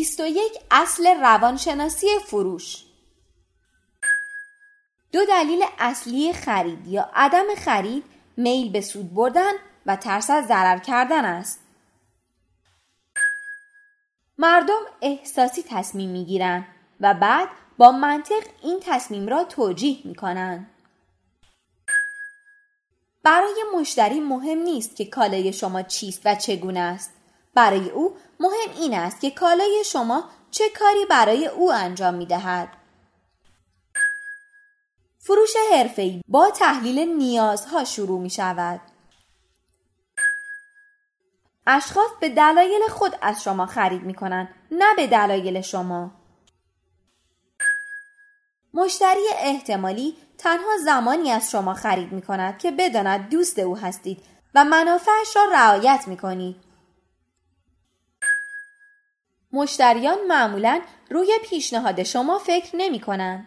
21 اصل روانشناسی فروش دو دلیل اصلی خرید یا عدم خرید میل به سود بردن و ترس از ضرر کردن است. مردم احساسی تصمیم می گیرن و بعد با منطق این تصمیم را توجیه می کنن. برای مشتری مهم نیست که کالای شما چیست و چگونه است. برای او مهم این است که کالای شما چه کاری برای او انجام می دهد. فروش حرفه‌ای با تحلیل نیازها شروع می شود. اشخاص به دلایل خود از شما خرید می کنند نه به دلایل شما. مشتری احتمالی تنها زمانی از شما خرید می کند که بداند دوست او هستید و منافعش را رعایت می کنید. مشتریان معمولا روی پیشنهاد شما فکر نمی کنند.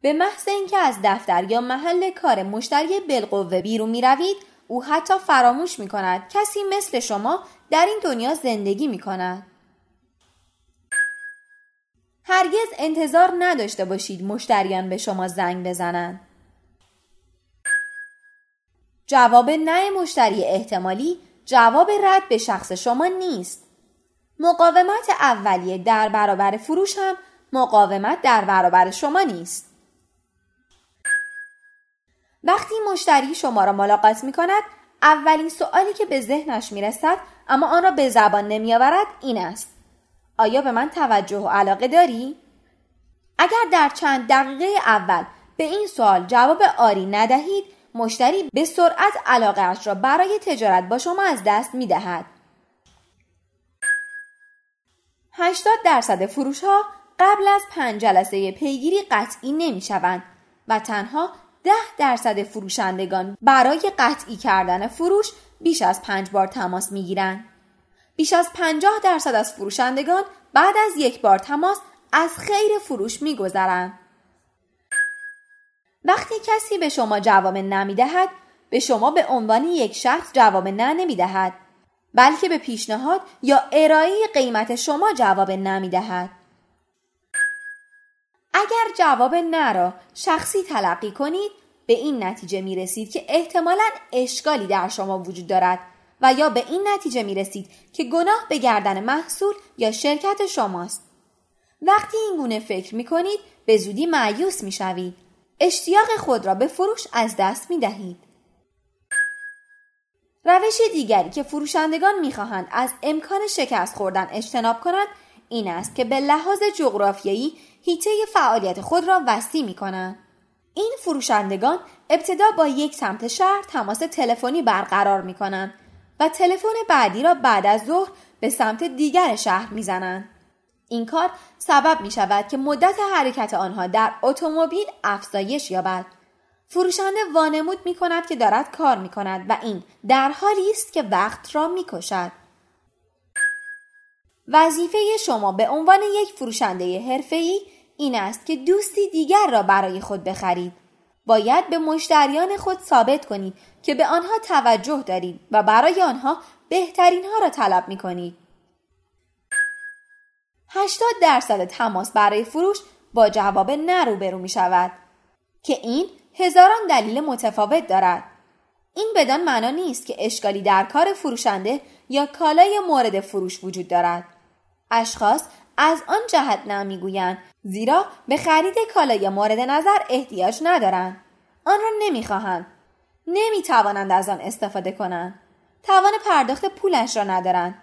به محض اینکه از دفتر یا محل کار مشتری بالقوه بیرون می روید او حتی فراموش می کند کسی مثل شما در این دنیا زندگی می کند. هرگز انتظار نداشته باشید مشتریان به شما زنگ بزنند. جواب نه مشتری احتمالی جواب رد به شخص شما نیست. مقاومت اولیه در برابر فروش هم مقاومت در برابر شما نیست. وقتی مشتری شما را ملاقات می کند اولین سوالی که به ذهنش می رسد اما آن را به زبان نمی آورد این است. آیا به من توجه و علاقه داری؟ اگر در چند دقیقه اول به این سوال جواب آری ندهید مشتری به سرعت علاقه را برای تجارت با شما از دست می دهد. 80 درصد فروش ها قبل از پنج جلسه پیگیری قطعی نمی شوند و تنها ده درصد فروشندگان برای قطعی کردن فروش بیش از پنج بار تماس می گیرند. بیش از پنجاه درصد از فروشندگان بعد از یک بار تماس از خیر فروش می گذرند. وقتی کسی به شما جواب نمی دهد به شما به عنوان یک شخص جواب نه نمی دهد بلکه به پیشنهاد یا ارائه قیمت شما جواب نمی دهد. اگر جواب نه را شخصی تلقی کنید به این نتیجه می رسید که احتمالا اشکالی در شما وجود دارد و یا به این نتیجه می رسید که گناه به گردن محصول یا شرکت شماست. وقتی این گونه فکر می کنید به زودی معیوس می شوید. اشتیاق خود را به فروش از دست می دهید. روش دیگری که فروشندگان می‌خواهند از امکان شکست خوردن اجتناب کنند این است که به لحاظ جغرافیایی هیته فعالیت خود را وسیع می کنند. این فروشندگان ابتدا با یک سمت شهر تماس تلفنی برقرار می کنند و تلفن بعدی را بعد از ظهر به سمت دیگر شهر می‌زنند. این کار سبب می شود که مدت حرکت آنها در اتومبیل افزایش یابد. فروشنده وانمود می کند که دارد کار می کند و این در حالی است که وقت را می کشد. وظیفه شما به عنوان یک فروشنده حرفه‌ای این است که دوستی دیگر را برای خود بخرید. باید به مشتریان خود ثابت کنید که به آنها توجه دارید و برای آنها بهترین ها را طلب می کنید. 80 درصد تماس برای فروش با جواب نه روبرو می شود که این هزاران دلیل متفاوت دارد. این بدان معنا نیست که اشکالی در کار فروشنده یا کالای مورد فروش وجود دارد. اشخاص از آن جهت نمی‌گویند زیرا به خرید کالای مورد نظر احتیاج ندارند. آن را نمی‌خواهند. نمی‌توانند از آن استفاده کنند. توان پرداخت پولش را ندارند.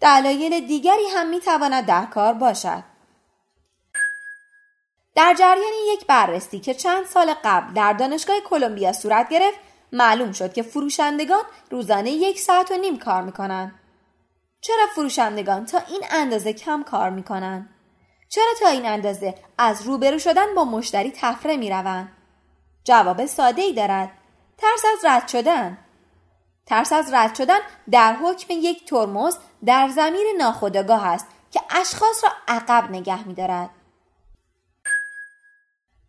دلایل دیگری هم می‌تواند در کار باشد. در جریان یک بررسی که چند سال قبل در دانشگاه کلمبیا صورت گرفت معلوم شد که فروشندگان روزانه یک ساعت و نیم کار می‌کنند چرا فروشندگان تا این اندازه کم کار می‌کنن؟ چرا تا این اندازه از روبرو شدن با مشتری تفره می‌روند؟ جواب ساده ای دارد. ترس از رد شدن. ترس از رد شدن در حکم یک ترمز در زمیر ناخودآگاه است که اشخاص را عقب نگه میدارد.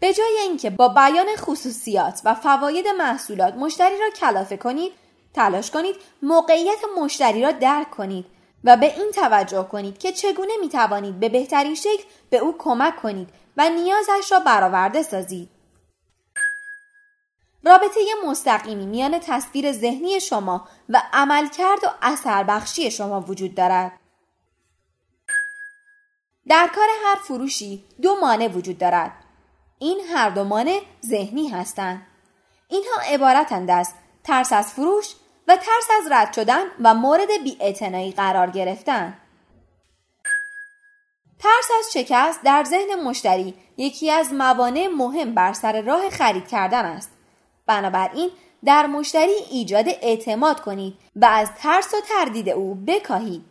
به جای اینکه با بیان خصوصیات و فواید محصولات مشتری را کلافه کنید تلاش کنید موقعیت مشتری را درک کنید و به این توجه کنید که چگونه می توانید به بهترین شکل به او کمک کنید و نیازش را برآورده سازید. رابطه مستقیمی میان تصویر ذهنی شما و عملکرد و اثر بخشی شما وجود دارد. در کار هر فروشی دو مانع وجود دارد. این هر دو مانع ذهنی هستند. اینها عبارتند از ترس از فروش و ترس از رد شدن و مورد بیاعتنایی قرار گرفتن. ترس از شکست در ذهن مشتری یکی از موانع مهم بر سر راه خرید کردن است. بنابراین در مشتری ایجاد اعتماد کنید و از ترس و تردید او بکاهید.